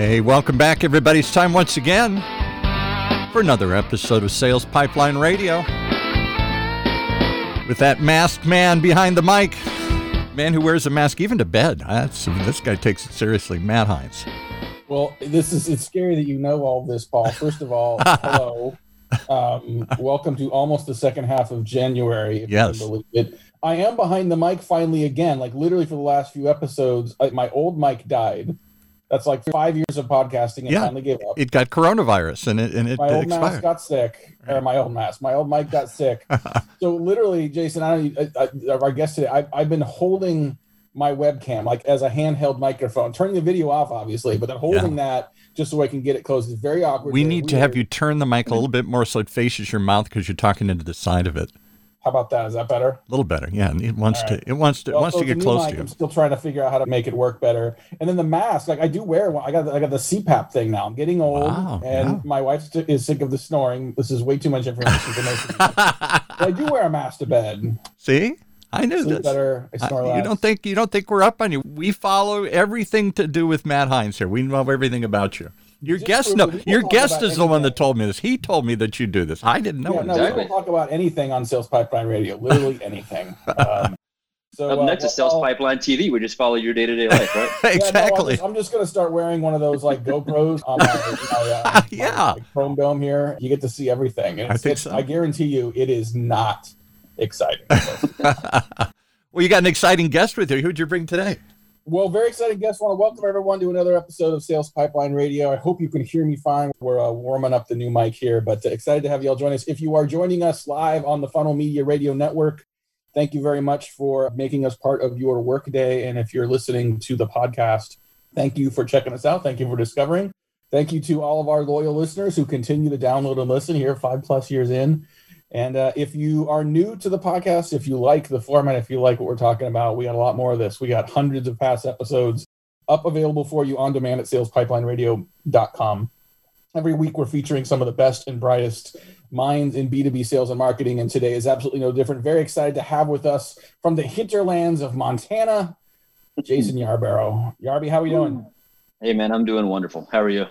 Hey, welcome back, everybody. It's time once again for another episode of Sales Pipeline Radio. With that masked man behind the mic, man who wears a mask even to bed. That's, this guy takes it seriously, Matt Heinz. Well, this is it's scary that you know all this, Paul. First of all, hello. Um, welcome to almost the second half of January. If Yes. you believe it. I am behind the mic finally again. Like literally for the last few episodes, I, my old mic died. That's like five years of podcasting and Yeah. finally gave up. It got coronavirus and it, and it my old mask got sick, or my old mask, my old mic got sick. so literally, Jason, I don't. I, I, our guest today, I, I've been holding my webcam like as a handheld microphone, turning the video off, obviously, but then holding that just so I can get it close. It's very awkward. we need to have you turn the mic a little bit more so it faces your mouth because you're talking into the side of it. How about that? Is that better? A little better, yeah. It wants All to. It wants to. It wants so to get it's a new close mic. to you. I'm still trying to figure out how to make it work better. And then the mask, like I do wear one. I got I got the CPAP thing now. I'm getting old, Wow, and my wife is sick of the snoring. This is way too much information for most I do wear a mask to bed. See, I knew Sleep this. better. I I- you don't think you don't think we're up on you. We follow everything to do with Matt Heinz here. We know everything about you. Your Just guest, no, we don't your guest about is the one that told me this. He told me that you do this. I didn't know Yeah, no, Exactly. we don't talk about anything on Sales Pipeline Radio. Literally anything. Um, so Up uh, next is Sales well, Pipeline TV. We just follow your day to day life, right? yeah, no, I'm exactly. just- I'm just gonna start wearing one of those like GoPros on my, my, uh, my, Yeah. like, Chrome Dome here. You get to see everything. And I think it's- so. I guarantee you, it is not exciting. well, you got an exciting guest with you. Who'd you bring today? Well, very exciting guest. want to welcome everyone to another episode of Sales Pipeline Radio. I hope you can hear me fine. We're uh, warming up the new mic here, but uh, excited to have you all join us. If you are joining us live on the Funnel Media Radio Network, thank you very much for making us part of your workday. And if you're listening to the podcast, thank you for checking us out. Thank you for discovering. Thank you to all of our loyal listeners who continue to download and listen here five plus years in. And uh, if you are new to the podcast, if you like the format, if you like what we're talking about, we got a lot more of this. We got hundreds of past episodes up available for you on demand at salespipelineradio.com. Every week, we're featuring some of the best and brightest minds in B2B sales and marketing. And today is absolutely no different. Very excited to have with us from the hinterlands of Montana, Jason Yarborough. Yarby, how are we doing? Hey, man, I'm doing wonderful. How are you?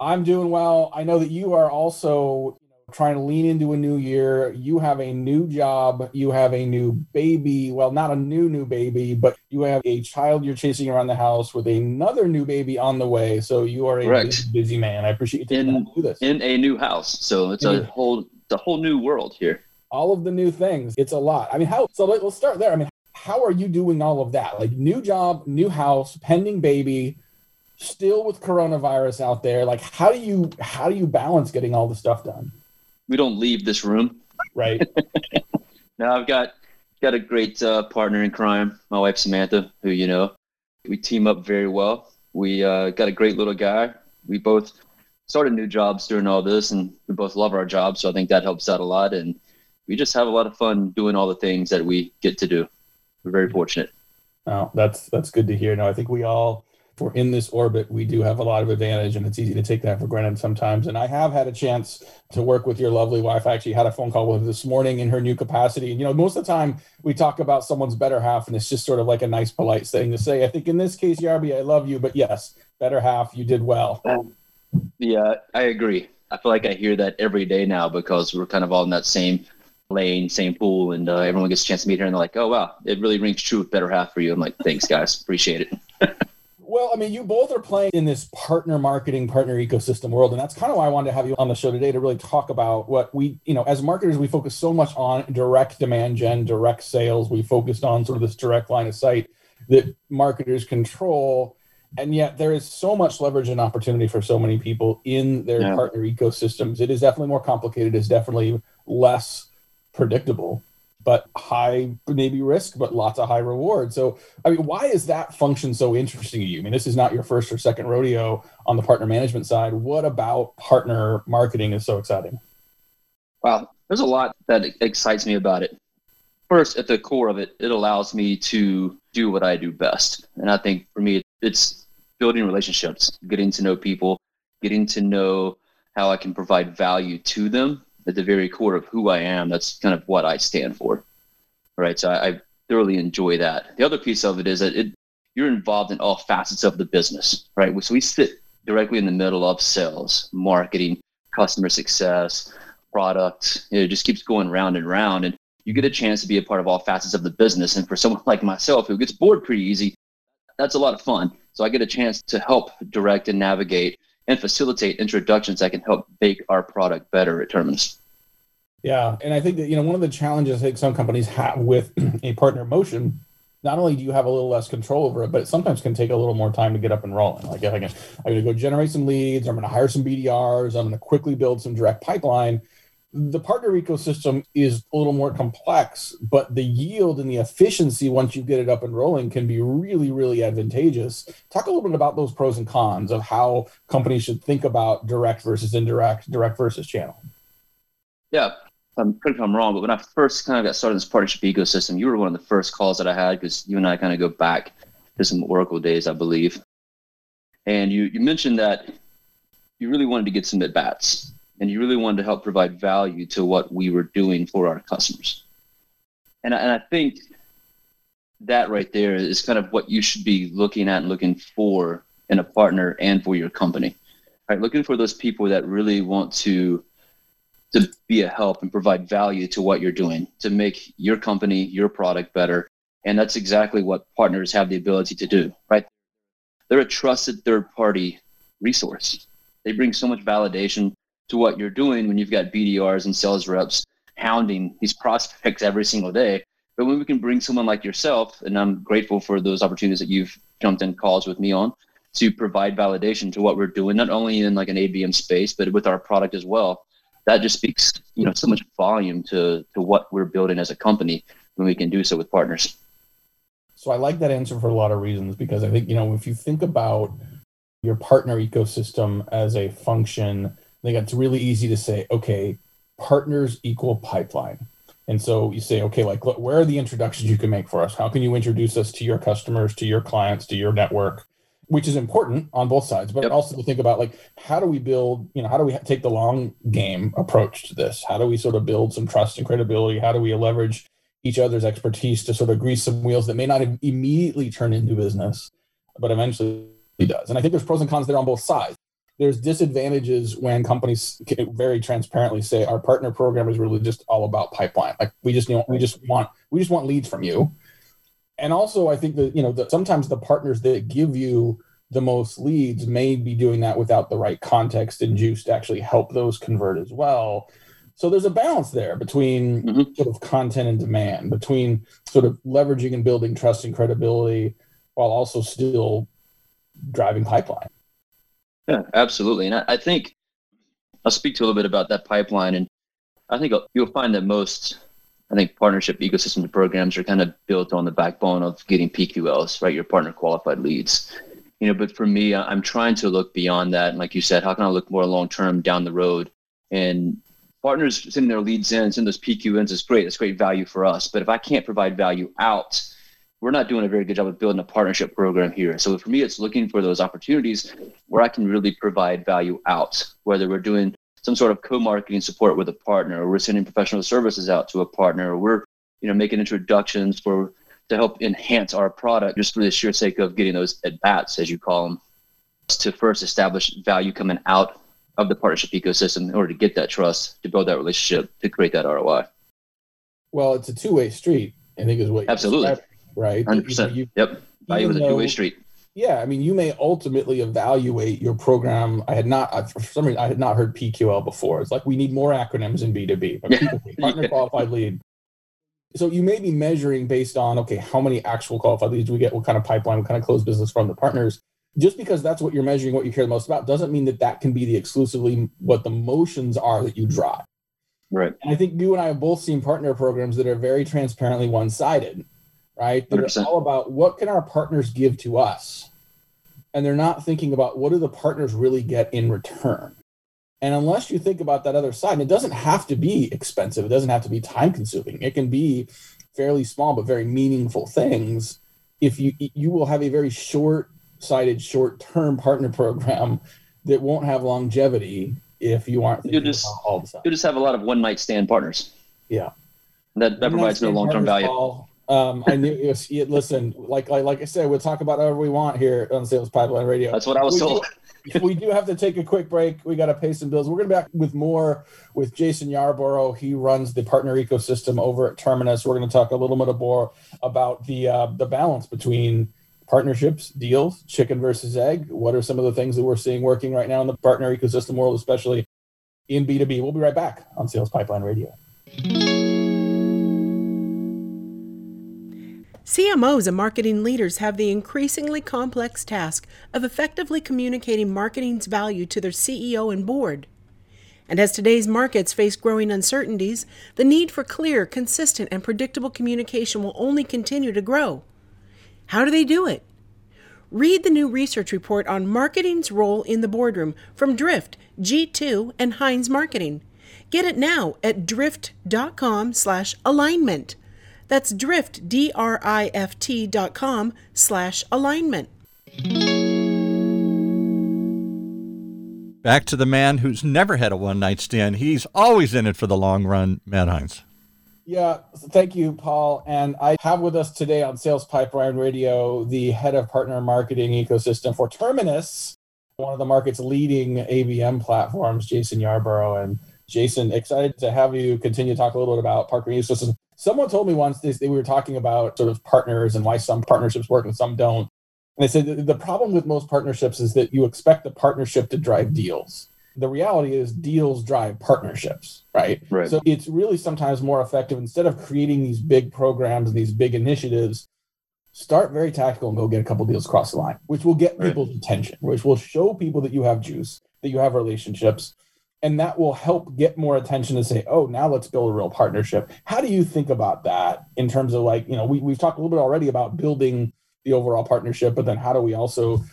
I'm doing well. I know that you are also you trying to lean into a new year. You have a new job. You have a new baby. Well, not a new new baby, but you have a child you're chasing around the house with another new baby on the way. So you are a busy, busy man. I appreciate you taking In- do this. In a new house, so it's a whole, it's a whole new world here. all of the new things. It's a lot. I mean, how? So let, let's start there. I mean, how are you doing all of that? Like new job, new house, pending baby, still with coronavirus out there. Like, how do you how do you balance getting all the stuff done? We don't leave this room. Right. Now I've got got a great uh, partner in crime, my wife Samantha, who you know. We team up very well. We uh, got a great little guy. We both started new jobs during all this, and we both love our jobs, so I think that helps out a lot. And we just have a lot of fun doing all the things that we get to do. We're very fortunate. Oh, that's that's good to hear. No, I think we all, we're in this orbit, we do have a lot of advantage, and it's easy to take that for granted sometimes. And I have had a chance to work with your lovely wife. I actually had a phone call with her this morning in her new capacity. And you know, most of the time we talk about someone's better half, and it's just sort of like a nice, polite thing to say. I think in this case, Yarby, I love you, but yes, better half, you did well. Yeah, I agree. I feel like I hear that every day now because we're kind of all in that same lane, same pool, and uh, everyone gets a chance to meet her, and they're like, "Oh wow, it really rings true with better half for you." I'm like, "Thanks, guys, appreciate it." Well, I mean, you both are playing in this partner marketing, partner ecosystem world. And that's kind of why I wanted to have you on the show today to really talk about what we, you know, as marketers, we focus so much on direct demand gen, direct sales. We focused on sort of this direct line of sight that marketers control. And yet there is so much leverage and opportunity for so many people in their Yeah. partner ecosystems. It is definitely more complicated, it's definitely less predictable, but high maybe risk, but lots of high reward. So I mean, why is that function so interesting to you? I mean, this is not your first or second rodeo on the partner management side. What about partner marketing is so exciting? Wow, there's a lot that excites me about it. First, at the core of it, it allows me to do what I do best, and I think for me, it's building relationships, getting to know people, getting to know how I can provide value to them at the very core of who I am. That's kind of what I stand for. Right. So I, I thoroughly enjoy that. The other piece of it is that it, you're involved in all facets of the business, right? So we sit directly in the middle of sales, marketing, customer success, product. It just keeps going round and round. And you get a chance to be a part of all facets of the business. And for someone like myself who gets bored pretty easy, that's a lot of fun. So I get a chance to help direct and navigate and facilitate introductions that can help make our product better at Terminus. Yeah, and I think that you know one of the challenges I think some companies have with a partner motion, not only do you have a little less control over it, but it sometimes can take a little more time to get up and rolling. Like if I can, I'm going to go generate some leads, I'm going to hire some BDRs, I'm going to quickly build some direct pipeline. The partner ecosystem is a little more complex, but the yield and the efficiency once you get it up and rolling can be really, really advantageous. Talk a little bit about those pros and cons of how companies should think about direct versus indirect, direct versus channel. Yeah, I'm correct if I'm wrong, but when I first kind of got started in this partnership ecosystem, you were one of the first calls that I had because you and I kind of go back to some Oracle days, I believe. And you, you mentioned that you really wanted to get some at bats and you really wanted to help provide value to what we were doing for our customers. And, and I think that right there is kind of what you should be looking at and looking for in a partner and for your company. Right, looking for those people that really want to to be a help and provide value to what you're doing to make your company, your product better. And that's exactly what partners have the ability to do, right? They're a trusted third party resource. They bring so much validation to what you're doing when you've got BDRs and sales reps hounding these prospects every single day. But when we can bring someone like yourself, and I'm grateful for those opportunities that you've jumped in calls with me on to provide validation to what we're doing, not only in like an ABM space, but with our product as well that just speaks you know so much volume to to what we're building as a company when we can do so with partners so i like that answer for a lot of reasons because i think you know if you think about your partner ecosystem as a function i think it's really easy to say okay partners equal pipeline. And so you say okay like look, where are the introductions you can make for us? How can you introduce us to your customers to your clients to your network? Which is important on both sides but yep. also to think about like how do we build you know how do we take the long game approach to this? How do we sort of build some trust and credibility? How do we leverage each other's expertise to sort of grease some wheels that may not immediately turn into business but eventually does? And i think there's pros and cons there on both sides there's disadvantages when companies can very transparently say our partner program is really just all about pipeline. Like we just you know we just want we just want leads from you. And also i think that you know that sometimes the partners that give you the most leads may be doing that without the right context and juice to actually help those convert as well. So there's a balance there between mm-hmm. sort of content and demand between sort of leveraging and building trust and credibility while also still driving pipeline yeah absolutely and I, I think i'll speak to a little bit about that pipeline and i think you'll find that most I think partnership ecosystem programs are kind of built on the backbone of getting PQLs, right? Your partner qualified leads. You know, but for me, I'm trying to look beyond that. And like you said, how can I look more long term down the road? And partners sending their leads in, sending those PQLs is great. It's great value for us. But if I can't provide value out, we're not doing a very good job of building a partnership program here. So for me, it's looking for those opportunities where I can really provide value out, whether we're doing some sort of co-marketing support with a partner, or we're sending professional services out to a partner, or we're you know making introductions for to help enhance our product just for the sheer sake of getting those at bats, as you call them, to first establish value coming out of the partnership ecosystem in order to get that trust, to build that relationship, to create that ROI. Well, it's a two-way street. I think is what absolutely right. Hundred percent. Yep. Value is a two-way street yeah, I mean, you may ultimately evaluate your program. I had not, for some reason, I had not heard PQL before. It's like we need more acronyms in B2B, yeah. partner qualified lead. So you may be measuring based on, okay, how many actual qualified leads do we get? What kind of pipeline, what kind of closed business from the partners? Just because that's what you're measuring, what you care the most about, doesn't mean that that can be the exclusively what the motions are that you drive. Right. And I think you and I have both seen partner programs that are very transparently one sided right? They're 100%. all about what can our partners give to us? And they're not thinking about what do the partners really get in return. And unless you think about that other side, and it doesn't have to be expensive. It doesn't have to be time consuming. It can be fairly small but very meaningful things. If you you will have a very short sighted, short term partner program that won't have longevity if you aren't you just all the time. you just have a lot of one night stand partners. Yeah, that that provides no long term value. Um, I knew it was, it, listen, like, like like I said, we'll talk about whatever we want here on Sales Pipeline Radio. That's what I was we told. Do, we do have to take a quick break. We got to pay some bills. We're going to be back with more with Jason Yarborough. He runs the partner ecosystem over at Terminus. We're going to talk a little bit more about the uh, the balance between partnerships, deals, chicken versus egg. What are some of the things that we're seeing working right now in the partner ecosystem world, especially in B2B? We'll be right back on Sales Pipeline Radio. CMOs and marketing leaders have the increasingly complex task of effectively communicating marketing's value to their CEO and board. And as today's markets face growing uncertainties, the need for clear, consistent, and predictable communication will only continue to grow. How do they do it? Read the new research report on marketing's role in the boardroom from Drift, G2, and Heinz Marketing. Get it now at drift.com/alignment. That's drift, D R I F T dot com slash alignment. Back to the man who's never had a one night stand. He's always in it for the long run, Matt Heinz. Yeah, thank you, Paul. And I have with us today on Sales Pipeline Radio the head of partner marketing ecosystem for Terminus, one of the market's leading ABM platforms, Jason Yarborough. And Jason, excited to have you continue to talk a little bit about partner ecosystem. Someone told me once this, they were talking about sort of partners and why some partnerships work and some don't. And they said the problem with most partnerships is that you expect the partnership to drive deals. The reality is deals drive partnerships, right? Right. So it's really sometimes more effective instead of creating these big programs and these big initiatives, start very tactical and go get a couple deals across the line, which will get Right. people's attention, which will show people that you have juice, that you have relationships, and that will help get more attention to say, oh, now let's build a real partnership. How do you think about that in terms of like, you know, we, we've talked a little bit already about building the overall partnership, but then how do we also,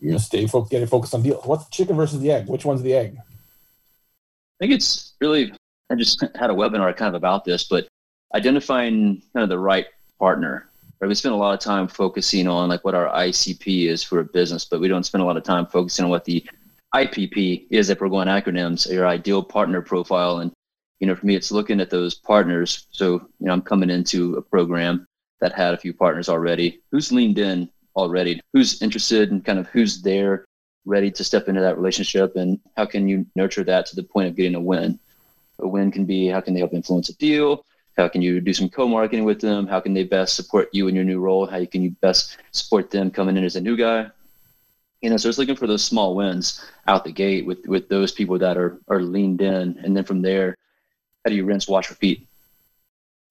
you know, stay fo- get it focused on deals? What's the chicken versus the egg? Which one's the egg? I think it's really, I just had a webinar kind of about this, but identifying kind of the right partner. Right? We spend a lot of time focusing on like what our ICP is for a business, but we don't spend a lot of time focusing on what the IPP is if we're going acronyms, your ideal partner profile. And, you know, for me, it's looking at those partners. So, you know, I'm coming into a program that had a few partners already. Who's leaned in already? Who's interested and kind of who's there ready to step into that relationship and how can you nurture that to the point of getting a win a win can be how can they help influence a deal how can you do some co-marketing with them how can they best support you in your new role how can you best support them coming in as a new guy you know so it's looking for those small wins out the gate with with those people that are are leaned in and then from there how do you rinse wash repeat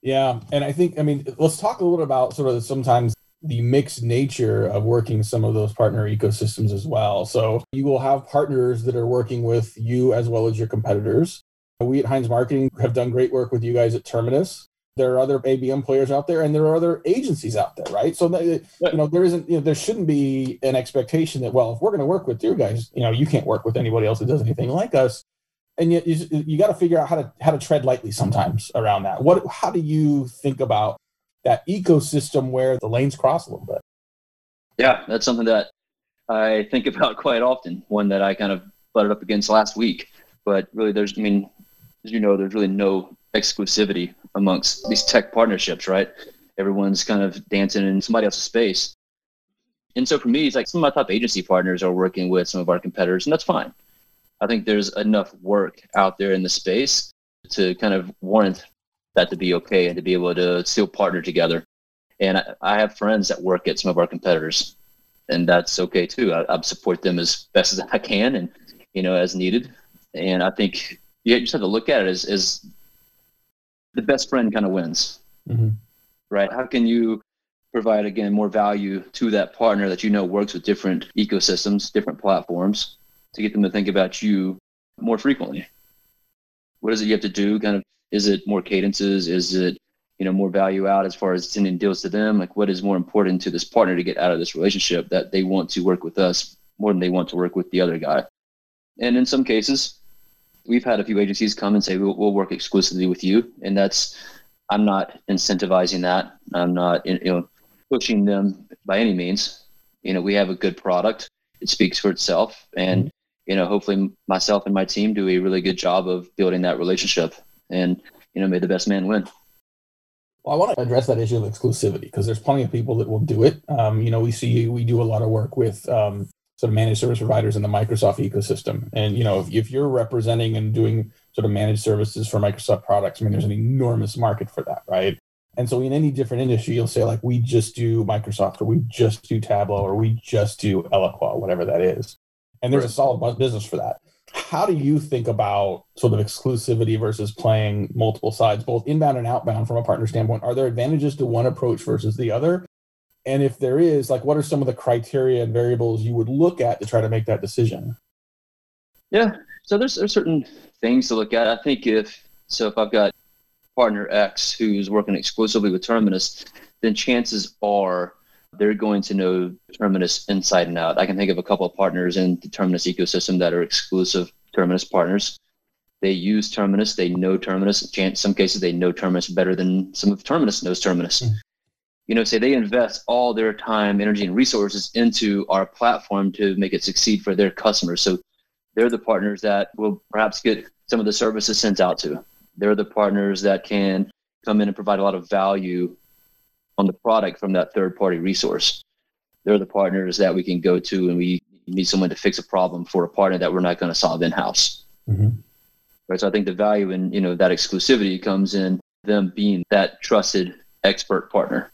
Yeah, and I think I mean let's talk a little bit about sort of sometimes the mixed nature of working some of those partner ecosystems as well. So you will have partners that are working with you as well as your competitors. We at Heinz Marketing have done great work with you guys at Terminus. There are other ABM players out there, and there are other agencies out there, right? So that, you know there isn't, you know, there shouldn't be an expectation that well, if we're going to work with you guys, you know, you can't work with anybody else that does anything like us and yet you, you got to figure out how to how to tread lightly sometimes around that. What how do you think about that ecosystem where the lanes cross a little bit? yeah that's something that i think about quite often one that i kind of butted up against last week but really there's i mean as you know there's really no exclusivity amongst these tech partnerships right? Everyone's kind of dancing in somebody else's space. And so for me it's like some of my top agency partners are working with some of our competitors and that's fine. I think there's enough work out there in the space to kind of warrant that to be okay and to be able to still partner together. And I, I have friends that work at some of our competitors and that's okay too. I, I support them as best as i can and you know as needed. And i think you just have to look at it as, as the best friend kind of wins Mm-hmm. right? How can you provide again more value to that partner that you know works with different ecosystems different platforms to get them to think about you more frequently? What is it you have to do? Kind of is it more cadences? Is it you know more value out as far as sending deals to them? Like what is more important to this partner to get out of this relationship that they want to work with us more than they want to work with the other guy? And in some cases we've had a few agencies come and say we'll, we'll work exclusively with you. And that's i'm not incentivizing that. I'm not you know pushing them by any means. You know we have a good product. It speaks for itself. And you know hopefully myself and my team do a really good job of building that relationship and you know may the best man win. Well, I want to address that issue of exclusivity because there's plenty of people that will do it. Um, you know, we see we do a lot of work with um, sort of managed service providers in the Microsoft ecosystem, and you know, if, if you're representing and doing sort of managed services for Microsoft products, I mean, there's an enormous market for that, right? And so, in any different industry, you'll say like, we just do Microsoft, or we just do Tableau, or we just do Eloqua, whatever that is. And there's a solid business for that how do you think about sort of exclusivity versus playing multiple sides, both inbound and outbound from a partner standpoint? Are there advantages to one approach versus the other? And if there is, like, what are some of the criteria and variables you would look at to try to make that decision? Yeah, so there's, there's certain things to look at. I think if so, if I've got partner X who's working exclusively with Terminus, then chances are they're going to know Terminus inside and out. I can think of a couple of partners in the Terminus ecosystem that are exclusive Terminus partners. They use Terminus, they know Terminus. In some cases, they know Terminus better than some of Terminus knows Terminus. Mm. You know, say they invest all their time, energy, and resources into our platform to make it succeed for their customers. So they're the partners that will perhaps get some of the services sent out to. They're the partners that can come in and provide a lot of value on the product from that third party resource. They're the partners that we can go to and we need someone to fix a problem for a partner that we're not going to solve in house. Mm-hmm. Right. So I think the value in, you know, that exclusivity comes in them being that trusted expert partner.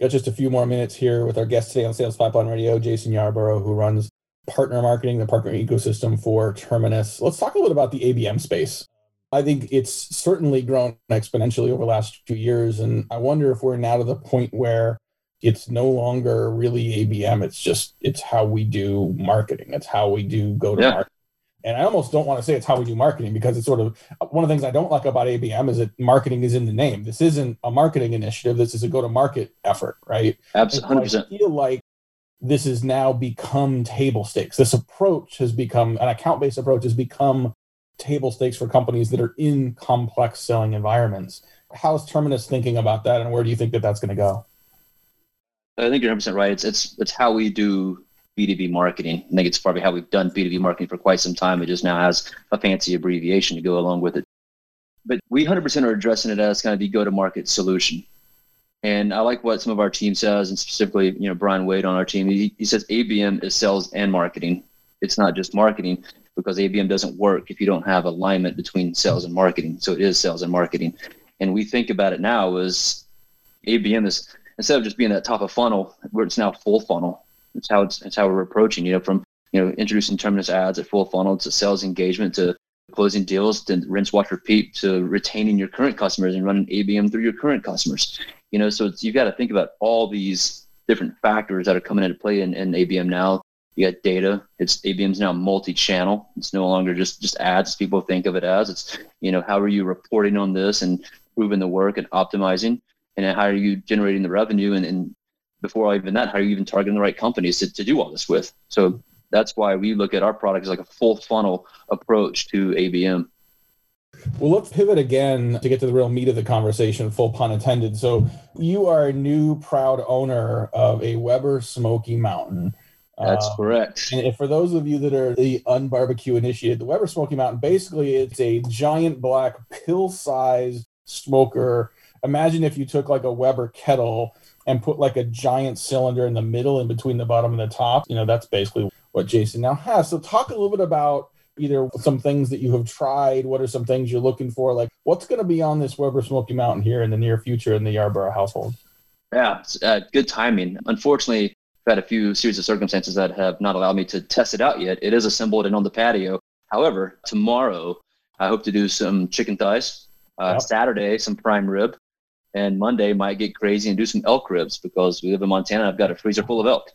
Got just a few more minutes here with our guest today on Sales Pipeline Radio, Jason Yarborough, who runs partner marketing, the partner ecosystem for Terminus. Let's talk a little bit about the ABM space. I think it's certainly grown exponentially over the last few years. And I wonder if we're now to the point where it's no longer really ABM. It's just, it's how we do marketing. It's how we do go to market. And I almost don't want to say it's how we do marketing because it's sort of one of the things I don't like about ABM is that marketing is in the name. This isn't a marketing initiative. This is a go to market effort, right? Absolutely. So I feel like this has now become table stakes. This approach has become an account based approach has become table stakes for companies that are in complex selling environments. How's Terminus thinking about that, and where do you think that that's going to go? I think you're 100 percent right. It's it's it's how we do B2B marketing. I think it's probably how we've done B2B marketing for quite some time. It just now has a fancy abbreviation to go along with it. But we 100% are addressing it as kind of the go-to-market solution. And I like what some of our team says, and specifically, you know, Brian Wade on our team. He, he says ABM is sales and marketing. It's not just marketing because ABM doesn't work if you don't have alignment between sales and marketing. So it is sales and marketing. And we think about it now as ABM is instead of just being that top of funnel, where it's now full funnel. It's how it's, how we're approaching, you know, from, you know, introducing Terminus ads at full funnel to sales engagement to closing deals to rinse, watch, repeat to retaining your current customers and running ABM through your current customers. You know, so you've got to think about all these different factors that are coming into play in, in ABM now you got data. It's ABM's now multi-channel. It's no longer just just ads. People think of it as it's you know how are you reporting on this and proving the work and optimizing, and how are you generating the revenue and, and before I even that, how are you even targeting the right companies to, to do all this with? So that's why we look at our product as like a full funnel approach to ABM. Well, let's pivot again to get to the real meat of the conversation, full pun intended. So, you are a new proud owner of a Weber Smoky Mountain. That's um, correct. And for those of you that are the unbarbecue initiated, the Weber Smoky Mountain basically it's a giant black pill-sized smoker. Imagine if you took like a Weber kettle and put like a giant cylinder in the middle in between the bottom and the top. You know, that's basically what Jason now has. So talk a little bit about either some things that you have tried, what are some things you're looking for, like what's going to be on this Weber Smoky Mountain here in the near future in the Yarborough household. Yeah, uh, good timing. Unfortunately, I've had a few series of circumstances that have not allowed me to test it out yet. It is assembled and on the patio. However, tomorrow I hope to do some chicken thighs. Uh, yep. Saturday, some prime rib, and Monday might get crazy and do some elk ribs because we live in Montana. I've got a freezer full of elk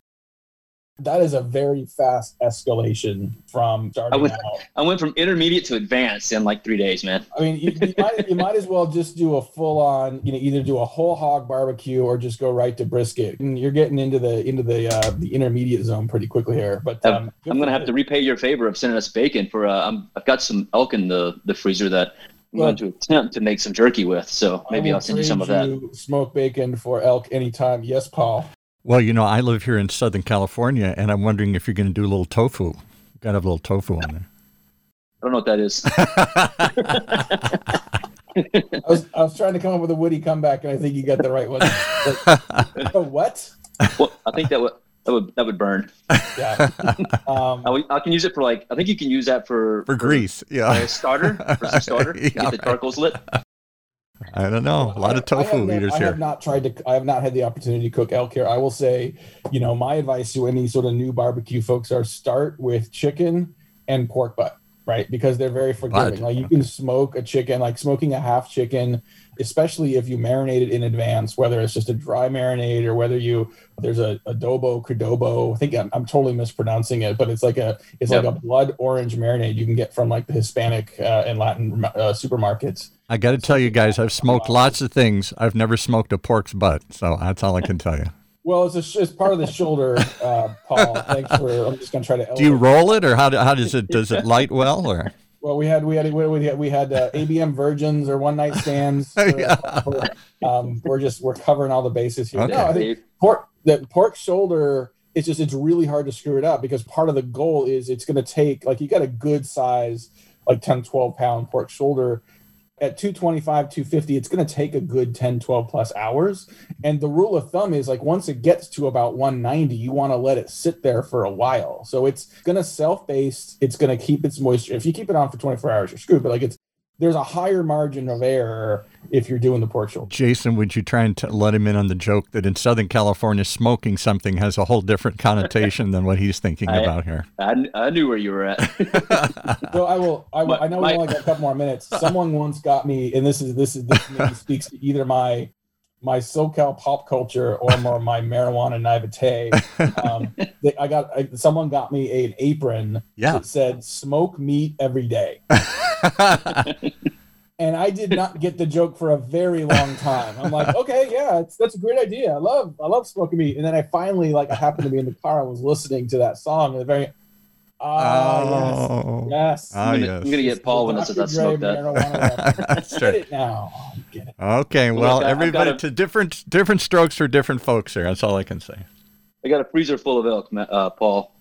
that is a very fast escalation from starting I went, out. I went from intermediate to advanced in like three days, man. I mean, you, you, might, you might as well just do a full on, you know, either do a whole hog barbecue or just go right to brisket. And you're getting into the into the uh, the intermediate zone pretty quickly here. But um, I'm going to have to repay your favor of sending us bacon for. Uh, i have got some elk in the the freezer that going to attempt to make some jerky with. So maybe I'll send you some of that. Smoke bacon for elk anytime. Yes, Paul. Well, you know, I live here in Southern California, and I'm wondering if you're going to do a little tofu. Got to have a little tofu on there. I don't know what that is. I was I was trying to come up with a Woody comeback, and I think you got the right one. Like, oh, what? Well, I think that would that would that would burn. Yeah. Um, I, I can use it for like I think you can use that for For grease, yeah. a starter for some starter. Yeah, Get the right. charcoals lit. I don't know. A lot of I- I tofu no- eaters I here. have not tried to. I have not had the opportunity to cook elk here. I will say, you know, my advice to any sort of new barbecue folks are start with chicken and pork butt, right? Because they're very forgiving. Butt. Like you can smoke a chicken, like smoking a half chicken, especially if you marinate it in advance, whether it's just a dry marinade or whether you there's a adobo cadobo. I think I'm, I'm totally mispronouncing it, but it's like a it's Yep. like a blood orange marinade you can get from like the Hispanic uh, and Latin uh, supermarkets. I got to tell you guys, I've smoked lots of things. I've never smoked a pork's butt, so that's all I can tell you. Well, it's a it's part of the shoulder, uh, Paul. Thanks for. I'm just gonna try to. Do you roll it, or how, do, how does it does it light well, or Well, we had we had we had we had uh, ABM virgins or one night stands. Yeah. We're, um, we're just we're covering all the bases here. Okay. No, I think pork the pork shoulder. It's just it's really hard to screw it up because part of the goal is it's going to take like you got a good size like 10 12 pound pork shoulder at 225 250 it's going to take a good 10 12 plus hours. And the rule of thumb is like once it gets to about 190 you want to let it sit there for a while. So it's going to self-baste it's going to keep its moisture. If you keep it on for 24 hours you're screwed but like it's there's a higher margin of error if you're doing the pork shoulder Jason? Would you try and t- let him in on the joke that in Southern California, smoking something has a whole different connotation than what he's thinking I- about here? I, I knew where you were at. So I will. I, will, My- I know we my- only got a couple more minutes. Someone once got me, and this is this is this maybe speaks to either my my SoCal pop culture or more my marijuana naivete. Um, they, I got I, someone got me an apron Yeah. that said "smoke meat every day," and I did not get the joke for a very long time. I'm like, okay, yeah, it's, that's a great idea. I love I love smoking meat, and then I finally like I happened to be in the car and was listening to that song, and the very ah yes. oh, Yes. Ah, I'm, gonna, yes. I'm gonna get Paul when I says I Dr. Dre smoked that. marijuana reference. That's Get right. it now. Get it. Okay, well, I- I've everybody a- to different different strokes for different folks here. That's all I can say. I got a freezer full of elk, uh, Paul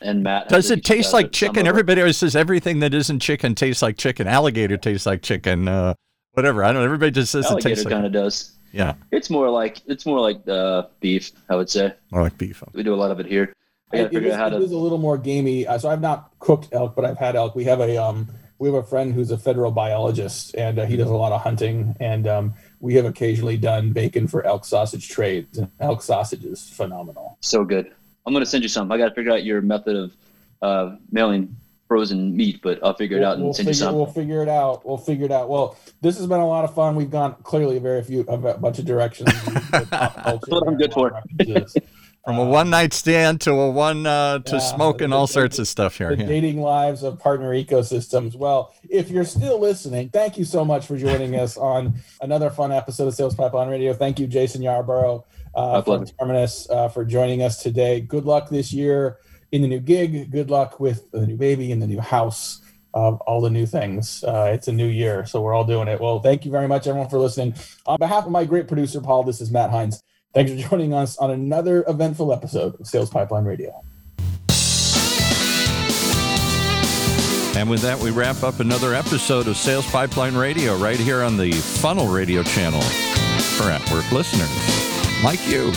and Matt. Does it taste like chicken? Everybody always says everything that isn't chicken tastes like chicken. Alligator tastes like chicken. Uh, whatever. I don't. know. Everybody just says it tastes like. kind of does. Yeah, It's more like it's more like uh, beef. I would say more like beef. we do a lot of it here. I gotta It, figure is, out how it is a little more gamey. Uh, so I've not cooked elk, but I've had elk. We have a um, we have a friend who's a federal biologist, and uh, he does a lot of hunting. And um, we have occasionally done bacon for elk sausage trades. And elk sausage is phenomenal. So good. I'm gonna send you some. I gotta figure out your method of uh, mailing frozen meat, but I'll figure it out and we'll send you figure, some. we'll figure it out. We'll figure it out. Well, this has been a lot of fun. We've gone clearly a very few a bunch of directions. That's what I'm good for. From a one night stand to a one uh, to Yeah, smoking the- all the- sorts of stuff here. the Yeah. dating lives of partner ecosystems. Well, if you're still listening, thank you so much for joining us on another fun episode of Sales Pipeline Radio. Thank you, Jason Yarborough uh, from. Terminus uh, for joining us today. Good luck this year in the new gig. Good luck with the new baby and the new house. Uh, all the new things. Uh, it's a new year, so we're all doing it. Well, thank you very much, everyone, for listening. On behalf of my great producer, Paul, this is Matt Heinz. Thanks for joining us on another eventful episode of Sales Pipeline Radio. And with that, we wrap up another episode of Sales Pipeline Radio right here on the Funnel Radio channel for at work listeners like you.